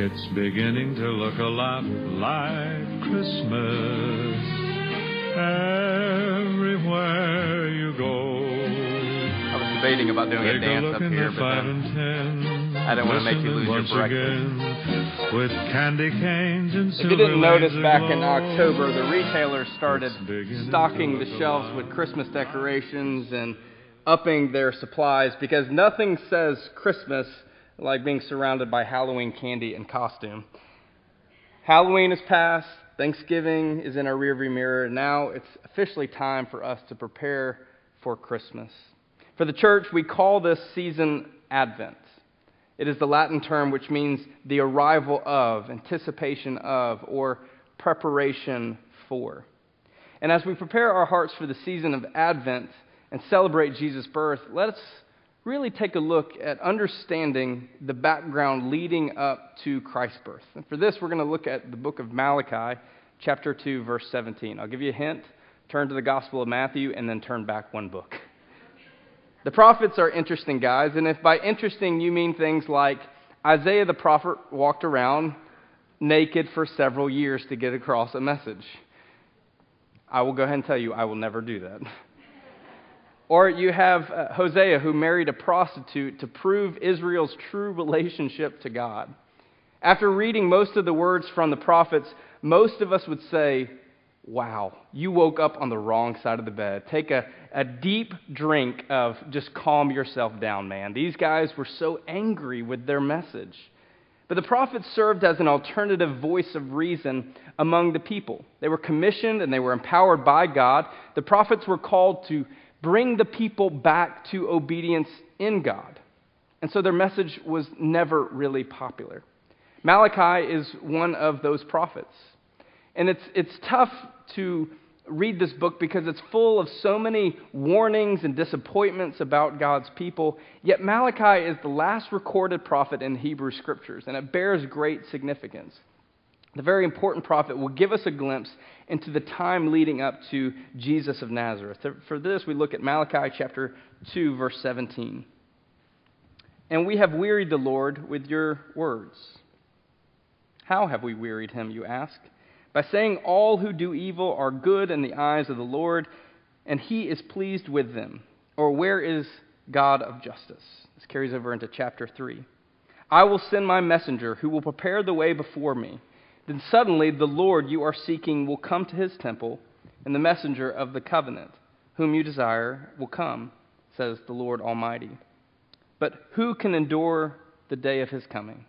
It's beginning to look a lot like Christmas everywhere you go. I was debating about doing a Take a dance look up in here, the but uh, five then and ten. I didn't wanna make you lose your breakfast. again with candy canes and If you didn't notice back in. October, the retailers started It's beginning to stocking the shelves with Christmas decorations and upping their supplies because nothing says Christmas like being surrounded by Halloween candy and costume. Halloween is past, Thanksgiving is in our rearview mirror. Now it's officially time for us to prepare for Christmas. For the church, we call this season Advent. It is the Latin term which means the arrival of, anticipation of, or preparation for. And as we prepare our hearts for the season of Advent and celebrate Jesus' birth, let us really take a look at understanding the background leading up to Christ's birth. And for this, we're going to look at the book of Malachi, chapter 2, verse 17. I'll give you a hint. Turn to the Gospel of Matthew and then turn back one book. The prophets are interesting guys, and if by interesting you mean things like Isaiah the prophet walked around naked for several years to get across a message, I will go ahead and tell you I will never do that. Or you have uh, Hosea who married a prostitute to prove Israel's true relationship to God. After reading most of the words from the prophets, most of us would say, Wow, you woke up on the wrong side of the bed. Take a, a deep drink of just calm yourself down, man. These guys were so angry with their message. But the prophets served as an alternative voice of reason among the people. They were commissioned and they were empowered by God. The prophets were called to bring the people back to obedience in God. And so their message was never really popular. Malachi is one of those prophets. And it's, it's tough to read this book because it's full of so many warnings and disappointments about God's people. Yet Malachi is the last recorded prophet in Hebrew scriptures, and it bears great significance. The very important prophet will give us a glimpse into the time leading up to Jesus of Nazareth. For this, we look at Malachi chapter 2, verse 17. And we have wearied the Lord with your words. How have we wearied him, you ask? By saying all who do evil are good in the eyes of the Lord, and he is pleased with them. Or where is God of justice? This carries over into chapter 3. I will send my messenger who will prepare the way before me. Then suddenly the Lord you are seeking will come to his temple, and the messenger of the covenant, whom you desire, will come, says the Lord Almighty. But who can endure the day of his coming?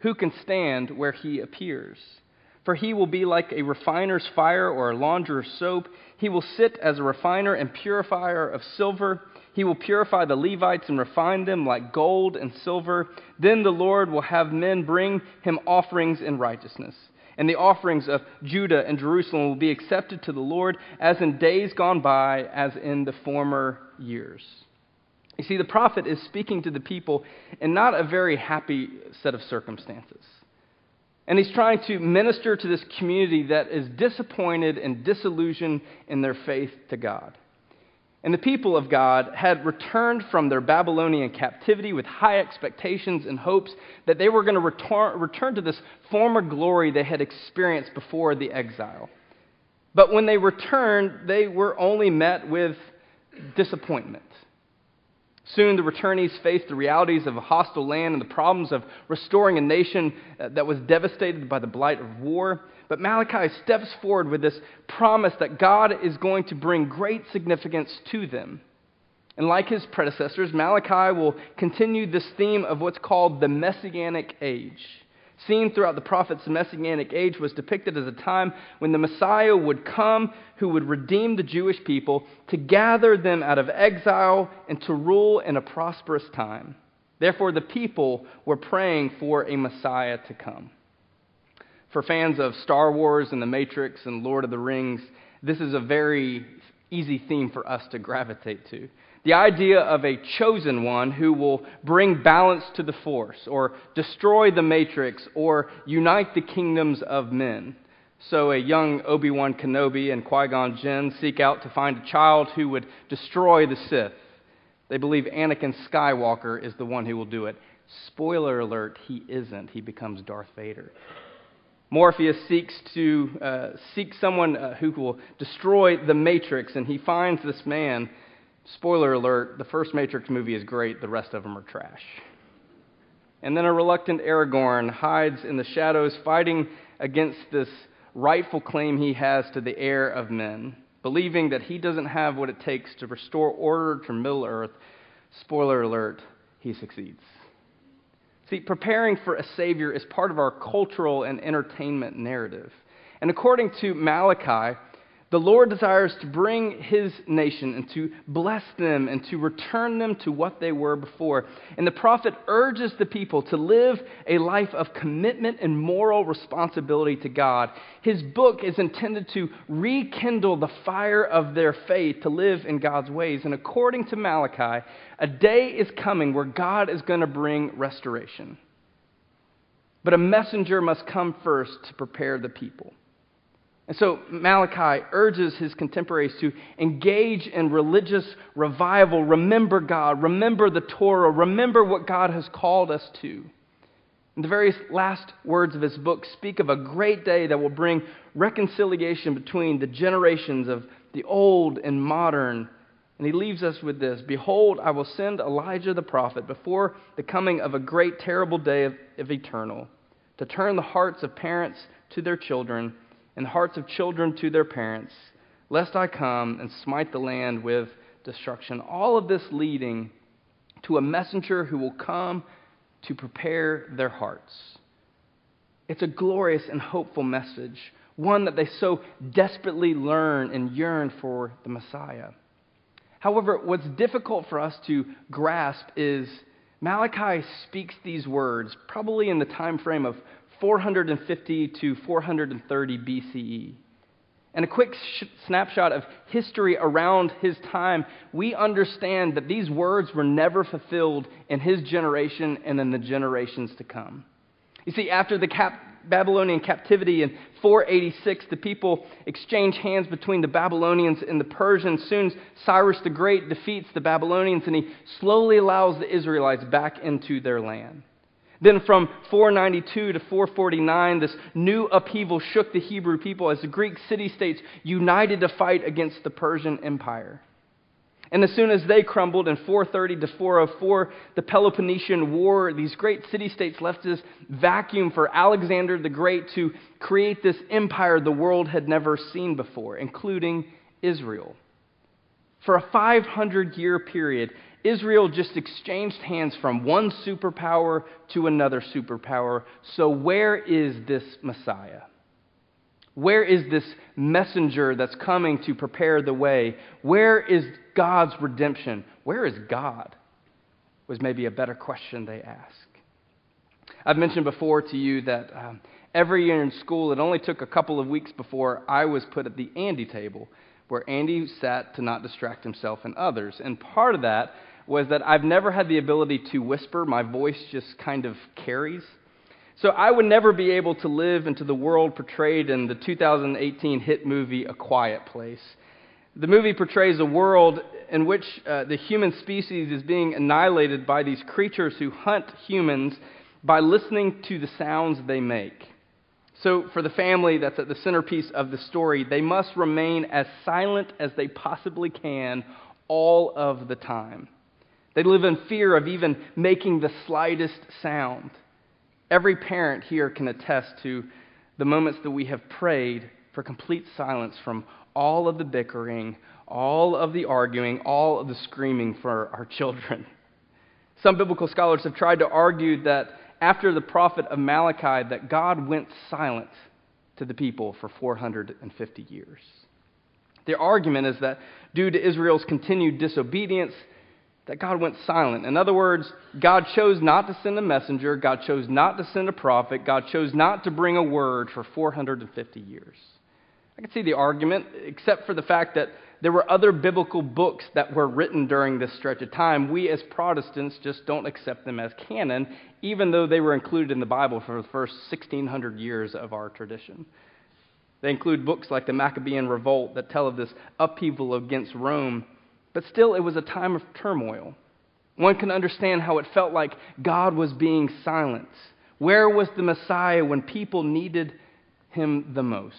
Who can stand where he appears? For he will be like a refiner's fire or a launderer's soap. He will sit as a refiner and purifier of silver. He will purify the Levites and refine them like gold and silver. Then the Lord will have men bring him offerings in righteousness. And the offerings of Judah and Jerusalem will be accepted to the Lord as in days gone by, as in the former years. You see, the prophet is speaking to the people in not a very happy set of circumstances. And he's trying to minister to this community that is disappointed and disillusioned in their faith to God. And the people of God had returned from their Babylonian captivity with high expectations and hopes that they were going to return, return to this former glory they had experienced before the exile. But when they returned, they were only met with disappointment. Soon the returnees faced the realities of a hostile land and the problems of restoring a nation uh, that was devastated by the blight of war. But Malachi steps forward with this promise that God is going to bring great significance to them. And like his predecessors, Malachi will continue this theme of what's called the Messianic Age. Seen throughout the prophets, Messianic age was depicted as a time when the Messiah would come who would redeem the Jewish people to gather them out of exile and to rule in a prosperous time. Therefore, the people were praying for a Messiah to come. For fans of Star Wars and The Matrix and Lord of the Rings, this is a very easy theme for us to gravitate to. The idea of a chosen one who will bring balance to the force, or destroy the matrix, or unite the kingdoms of men. So a young Obi Wan Kenobi and Qui Gon Jinn seek out to find a child who would destroy the Sith. They believe Anakin Skywalker is the one who will do it. Spoiler alert, he isn't. He becomes Darth Vader. Morpheus seeks to uh, seek someone uh, who will destroy the Matrix, and he finds this man. Spoiler alert: the first Matrix movie is great; the rest of them are trash. And then a reluctant Aragorn hides in the shadows, fighting against this rightful claim he has to the heir of men, believing that he doesn't have what it takes to restore order to Middle Earth. Spoiler alert: he succeeds. See, preparing for a Savior is part of our cultural and entertainment narrative. And according to Malachi, the Lord desires to bring his nation and to bless them and to return them to what they were before. And the prophet urges the people to live a life of commitment and moral responsibility to God. His book is intended to rekindle the fire of their faith to live in God's ways. And according to Malachi, a day is coming where God is going to bring restoration. But a messenger must come first to prepare the people. And so Malachi urges his contemporaries to engage in religious revival. Remember God, remember the Torah, remember what God has called us to. And the very last words of his book speak of a great day that will bring reconciliation between the generations of the old and modern. And he leaves us with this Behold, I will send Elijah the prophet before the coming of a great, terrible day of, of eternal, to turn the hearts of parents to their children and hearts of children to their parents, lest I come and smite the land with destruction. All of this leading to a messenger who will come to prepare their hearts. It's a glorious and hopeful message, one that they so desperately learn and yearn for the Messiah. However, what's difficult for us to grasp is Malachi speaks these words probably in the time frame of 450 to 430 BCE. And a quick sh- snapshot of history around his time, we understand that these words were never fulfilled in his generation and in the generations to come. You see, after the cap- Babylonian captivity in 486, the people exchange hands between the Babylonians and the Persians. Soon, Cyrus the Great defeats the Babylonians and he slowly allows the Israelites back into their land. Then from 492 to 449, this new upheaval shook the Hebrew people as the Greek city states united to fight against the Persian Empire. And as soon as they crumbled in 430 to 404, the Peloponnesian War, these great city states left this vacuum for Alexander the Great to create this empire the world had never seen before, including Israel. For a 500 year period, Israel just exchanged hands from one superpower to another superpower. So, where is this Messiah? Where is this messenger that's coming to prepare the way? Where is God's redemption? Where is God? Was maybe a better question they ask. I've mentioned before to you that um, every year in school, it only took a couple of weeks before I was put at the Andy table, where Andy sat to not distract himself and others. And part of that was that I've never had the ability to whisper. My voice just kind of carries. So I would never be able to live into the world portrayed in the 2018 hit movie A Quiet Place. The movie portrays a world in which uh, the human species is being annihilated by these creatures who hunt humans by listening to the sounds they make. So, for the family that's at the centerpiece of the story, they must remain as silent as they possibly can all of the time. They live in fear of even making the slightest sound. Every parent here can attest to the moments that we have prayed for complete silence from all of the bickering, all of the arguing, all of the screaming for our children. Some biblical scholars have tried to argue that after the prophet of Malachi that God went silent to the people for 450 years. Their argument is that due to Israel's continued disobedience, that God went silent. In other words, God chose not to send a messenger, God chose not to send a prophet, God chose not to bring a word for 450 years. I can see the argument, except for the fact that there were other biblical books that were written during this stretch of time. We as Protestants just don't accept them as canon, even though they were included in the Bible for the first 1600 years of our tradition. They include books like the Maccabean Revolt that tell of this upheaval against Rome but still, it was a time of turmoil. One can understand how it felt like God was being silent. Where was the Messiah when people needed him the most?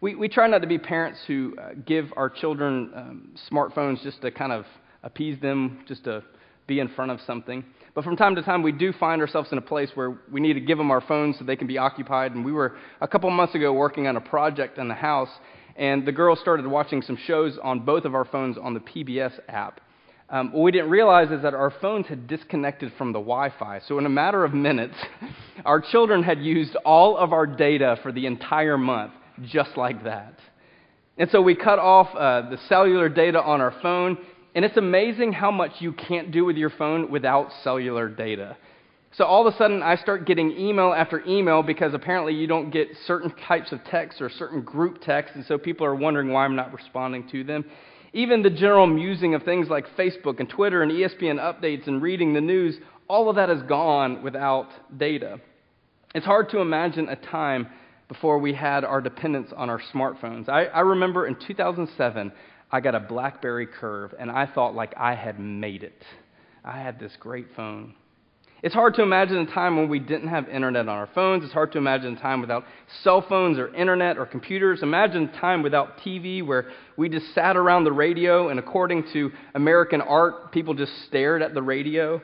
We, we try not to be parents who uh, give our children um, smartphones just to kind of appease them, just to be in front of something. But from time to time, we do find ourselves in a place where we need to give them our phones so they can be occupied. And we were a couple months ago working on a project in the house, and the girls started watching some shows on both of our phones on the PBS app. Um, what we didn't realize is that our phones had disconnected from the Wi Fi. So, in a matter of minutes, our children had used all of our data for the entire month, just like that. And so we cut off uh, the cellular data on our phone, and it's amazing how much you can't do with your phone without cellular data. So all of a sudden, I start getting email after email because apparently you don't get certain types of texts or certain group texts, and so people are wondering why I'm not responding to them. Even the general musing of things like Facebook and Twitter and ESPN updates and reading the news, all of that is gone without data. It's hard to imagine a time before we had our dependence on our smartphones. I, I remember in 2007, I got a Blackberry Curve, and I thought like I had made it. I had this great phone. It's hard to imagine a time when we didn't have internet on our phones. It's hard to imagine a time without cell phones or internet or computers. Imagine a time without TV where we just sat around the radio and, according to American art, people just stared at the radio.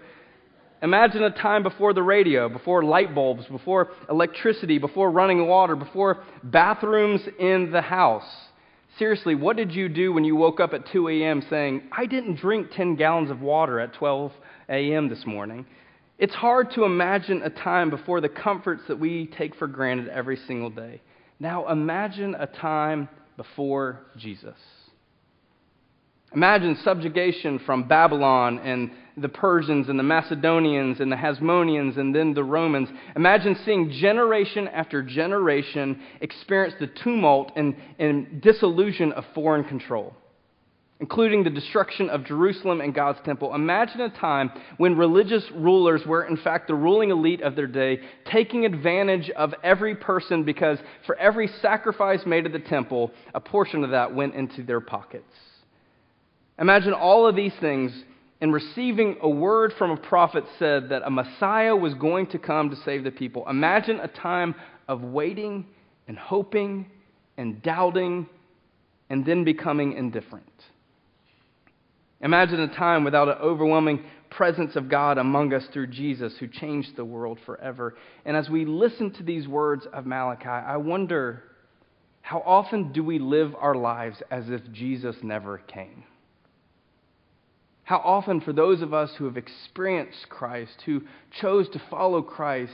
Imagine a time before the radio, before light bulbs, before electricity, before running water, before bathrooms in the house. Seriously, what did you do when you woke up at 2 a.m. saying, I didn't drink 10 gallons of water at 12 a.m. this morning? It's hard to imagine a time before the comforts that we take for granted every single day. Now imagine a time before Jesus. Imagine subjugation from Babylon and the Persians and the Macedonians and the Hasmoneans and then the Romans. Imagine seeing generation after generation experience the tumult and, and disillusion of foreign control including the destruction of Jerusalem and God's temple. Imagine a time when religious rulers were, in fact, the ruling elite of their day, taking advantage of every person because for every sacrifice made at the temple, a portion of that went into their pockets. Imagine all of these things and receiving a word from a prophet said that a Messiah was going to come to save the people. Imagine a time of waiting and hoping and doubting and then becoming indifferent. Imagine a time without an overwhelming presence of God among us through Jesus who changed the world forever. And as we listen to these words of Malachi, I wonder how often do we live our lives as if Jesus never came? How often, for those of us who have experienced Christ, who chose to follow Christ,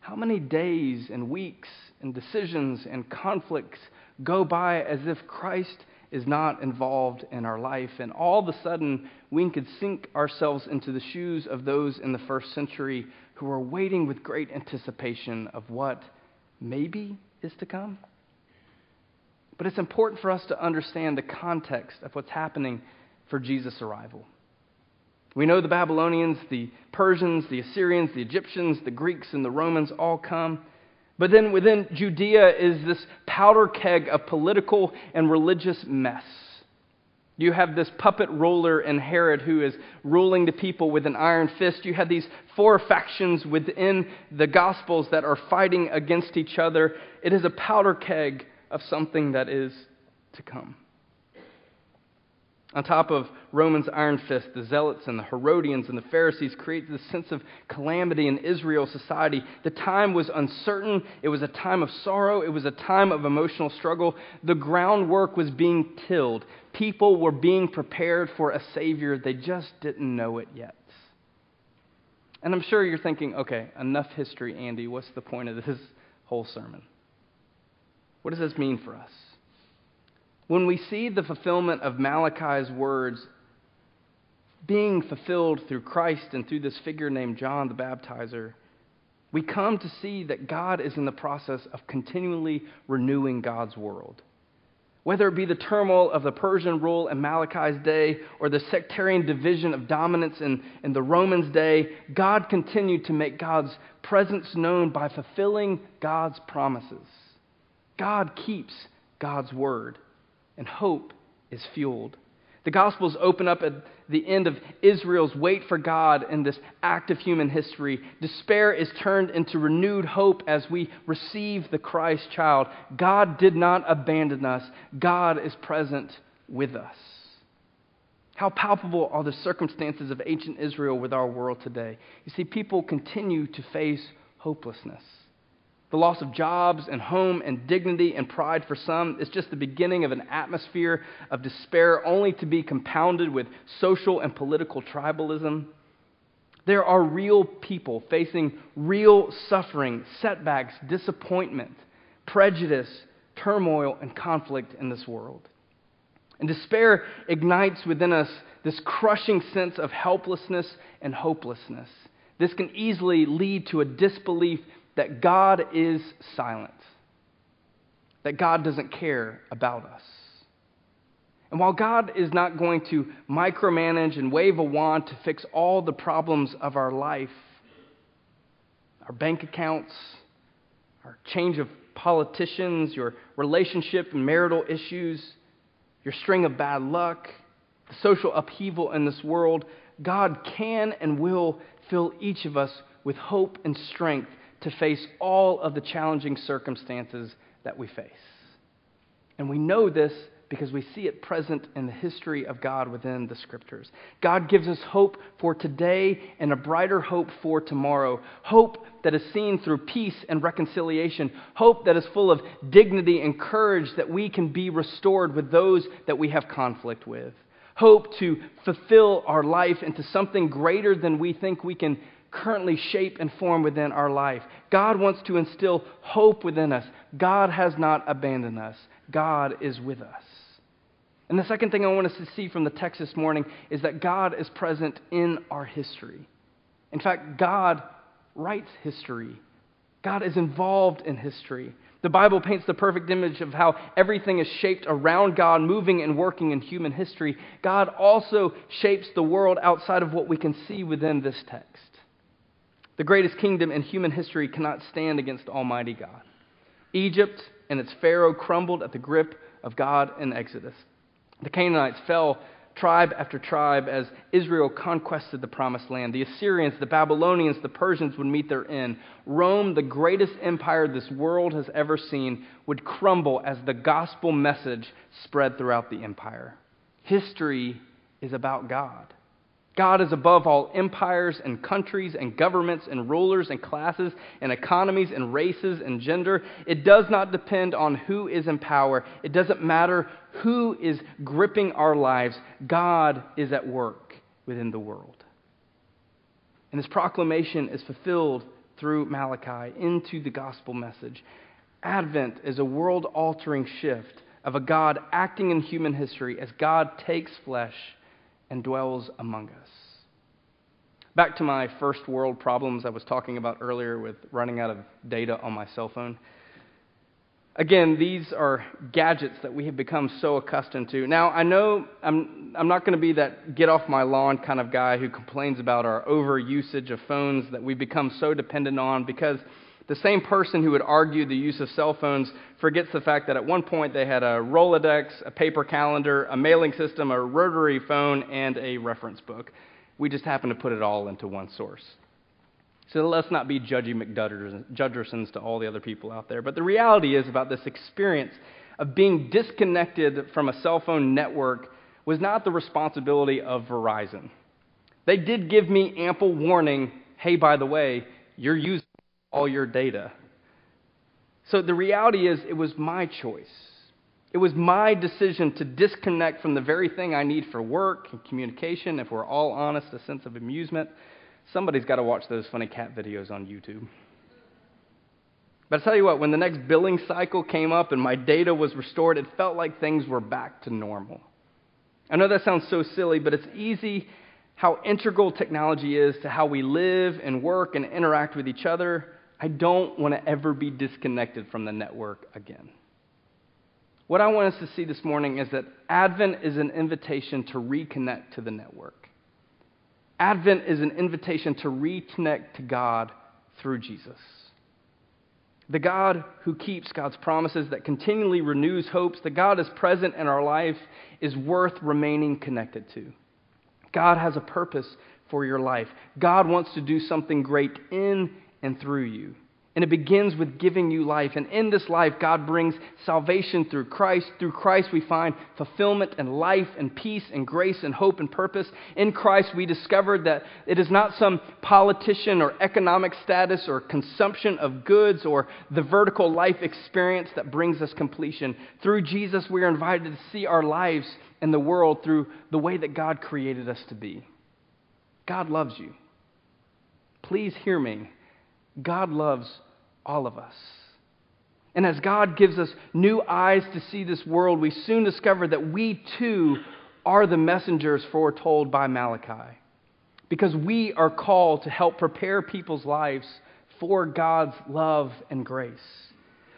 how many days and weeks and decisions and conflicts go by as if Christ is not involved in our life. And all of a sudden, we could sink ourselves into the shoes of those in the first century who are waiting with great anticipation of what maybe is to come. But it's important for us to understand the context of what's happening for Jesus' arrival. We know the Babylonians, the Persians, the Assyrians, the Egyptians, the Greeks, and the Romans all come. But then within Judea is this powder keg of political and religious mess. You have this puppet ruler in Herod who is ruling the people with an iron fist. You have these four factions within the Gospels that are fighting against each other. It is a powder keg of something that is to come. On top of Roman's iron fist, the Zealots and the Herodians and the Pharisees created this sense of calamity in Israel's society. The time was uncertain. It was a time of sorrow. It was a time of emotional struggle. The groundwork was being tilled. People were being prepared for a Savior. They just didn't know it yet. And I'm sure you're thinking, okay, enough history, Andy. What's the point of this whole sermon? What does this mean for us? When we see the fulfillment of Malachi's words, being fulfilled through Christ and through this figure named John the Baptizer, we come to see that God is in the process of continually renewing God's world. Whether it be the turmoil of the Persian rule in Malachi's day or the sectarian division of dominance in, in the Romans' day, God continued to make God's presence known by fulfilling God's promises. God keeps God's word, and hope is fueled. The Gospels open up at the end of Israel's wait for God in this act of human history. Despair is turned into renewed hope as we receive the Christ child. God did not abandon us, God is present with us. How palpable are the circumstances of ancient Israel with our world today? You see, people continue to face hopelessness. The loss of jobs and home and dignity and pride for some is just the beginning of an atmosphere of despair, only to be compounded with social and political tribalism. There are real people facing real suffering, setbacks, disappointment, prejudice, turmoil, and conflict in this world. And despair ignites within us this crushing sense of helplessness and hopelessness. This can easily lead to a disbelief that God is silent, that God doesn't care about us. And while God is not going to micromanage and wave a wand to fix all the problems of our life, our bank accounts, our change of politicians, your relationship and marital issues, your string of bad luck, the social upheaval in this world, God can and will fill each of us with hope and strength to face all of the challenging circumstances that we face. And we know this because we see it present in the history of God within the scriptures. God gives us hope for today and a brighter hope for tomorrow. Hope that is seen through peace and reconciliation. Hope that is full of dignity and courage that we can be restored with those that we have conflict with. Hope to fulfill our life into something greater than we think we can currently shape and form within our life. God wants to instill hope within us. God has not abandoned us, God is with us. And the second thing I want us to see from the text this morning is that God is present in our history. In fact, God writes history. God is involved in history. The Bible paints the perfect image of how everything is shaped around God, moving and working in human history. God also shapes the world outside of what we can see within this text. The greatest kingdom in human history cannot stand against Almighty God. Egypt and its Pharaoh crumbled at the grip of God in Exodus. The Canaanites fell tribe after tribe as Israel conquered the promised land. The Assyrians, the Babylonians, the Persians would meet their end. Rome, the greatest empire this world has ever seen, would crumble as the gospel message spread throughout the empire. History is about God. God is above all empires and countries and governments and rulers and classes and economies and races and gender. It does not depend on who is in power. It doesn't matter who is gripping our lives. God is at work within the world. And this proclamation is fulfilled through Malachi into the gospel message. Advent is a world altering shift of a God acting in human history as God takes flesh and dwells among us. Back to my first world problems I was talking about earlier with running out of data on my cell phone. Again, these are gadgets that we have become so accustomed to. Now, I know I'm, I'm not going to be that get off my lawn kind of guy who complains about our overusage of phones that we've become so dependent on because the same person who would argue the use of cell phones forgets the fact that at one point they had a Rolodex, a paper calendar, a mailing system, a rotary phone, and a reference book. We just happen to put it all into one source. So let's not be judgy McJudgersons to all the other people out there. But the reality is about this experience of being disconnected from a cell phone network was not the responsibility of Verizon. They did give me ample warning hey, by the way, you're using all your data. So the reality is, it was my choice. It was my decision to disconnect from the very thing I need for work and communication, if we're all honest, a sense of amusement. Somebody's got to watch those funny cat videos on YouTube. But I tell you what, when the next billing cycle came up and my data was restored, it felt like things were back to normal. I know that sounds so silly, but it's easy how integral technology is to how we live and work and interact with each other, I don't want to ever be disconnected from the network again. What I want us to see this morning is that Advent is an invitation to reconnect to the network. Advent is an invitation to reconnect to God through Jesus. The God who keeps God's promises, that continually renews hopes, the God is present in our life, is worth remaining connected to. God has a purpose for your life. God wants to do something great in and through you. And it begins with giving you life. And in this life, God brings salvation through Christ. Through Christ, we find fulfillment and life and peace and grace and hope and purpose. In Christ, we discovered that it is not some politician or economic status or consumption of goods or the vertical life experience that brings us completion. Through Jesus, we are invited to see our lives and the world through the way that God created us to be. God loves you. Please hear me. God loves all of us. And as God gives us new eyes to see this world, we soon discover that we too are the messengers foretold by Malachi. Because we are called to help prepare people's lives for God's love and grace.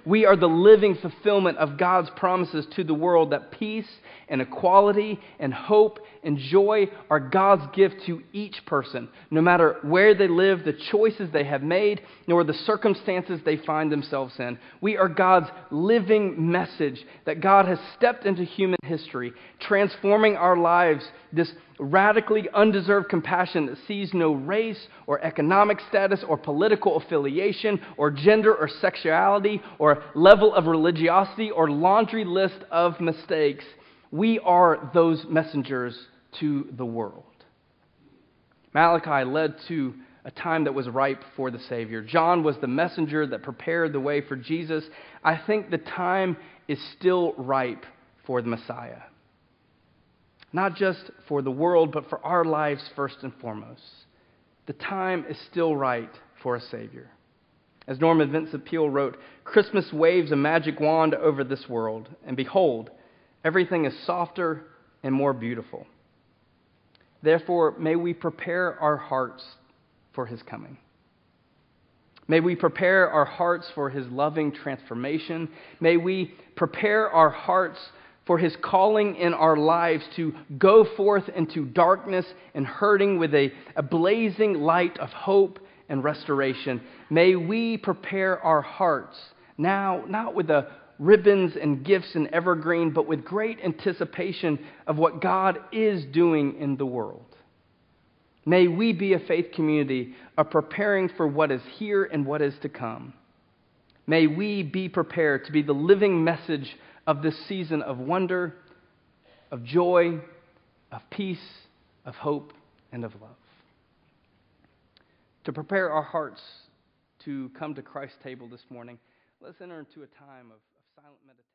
We are the living fulfillment of God's promises to the world that peace and equality and hope and joy are God's gift to each person, no matter where they live, the choices they have made, nor the circumstances they find themselves in. We are God's living message that God has stepped into human history, transforming our lives, this radically undeserved compassion that sees no race or economic status or political affiliation or gender or sexuality or level of religiosity or laundry list of mistakes. We are those messengers to the world. Malachi led to a time that was ripe for the Savior. John was the messenger that prepared the way for Jesus. I think the time is still ripe for the Messiah not just for the world, but for our lives first and foremost. The time is still right for a Savior. As Norman Vincent Peale wrote, Christmas waves a magic wand over this world, and behold, everything is softer and more beautiful. Therefore, may we prepare our hearts for His coming. May we prepare our hearts for His loving transformation. May we prepare our hearts for his calling in our lives to go forth into darkness and hurting with a, a blazing light of hope and restoration. May we prepare our hearts now, not with the ribbons and gifts and evergreen, but with great anticipation of what God is doing in the world. May we be a faith community of preparing for what is here and what is to come. May we be prepared to be the living message of this season of wonder, of joy, of peace, of hope, and of love. To prepare our hearts to come to Christ's table this morning, let's enter into a time of, of silent meditation.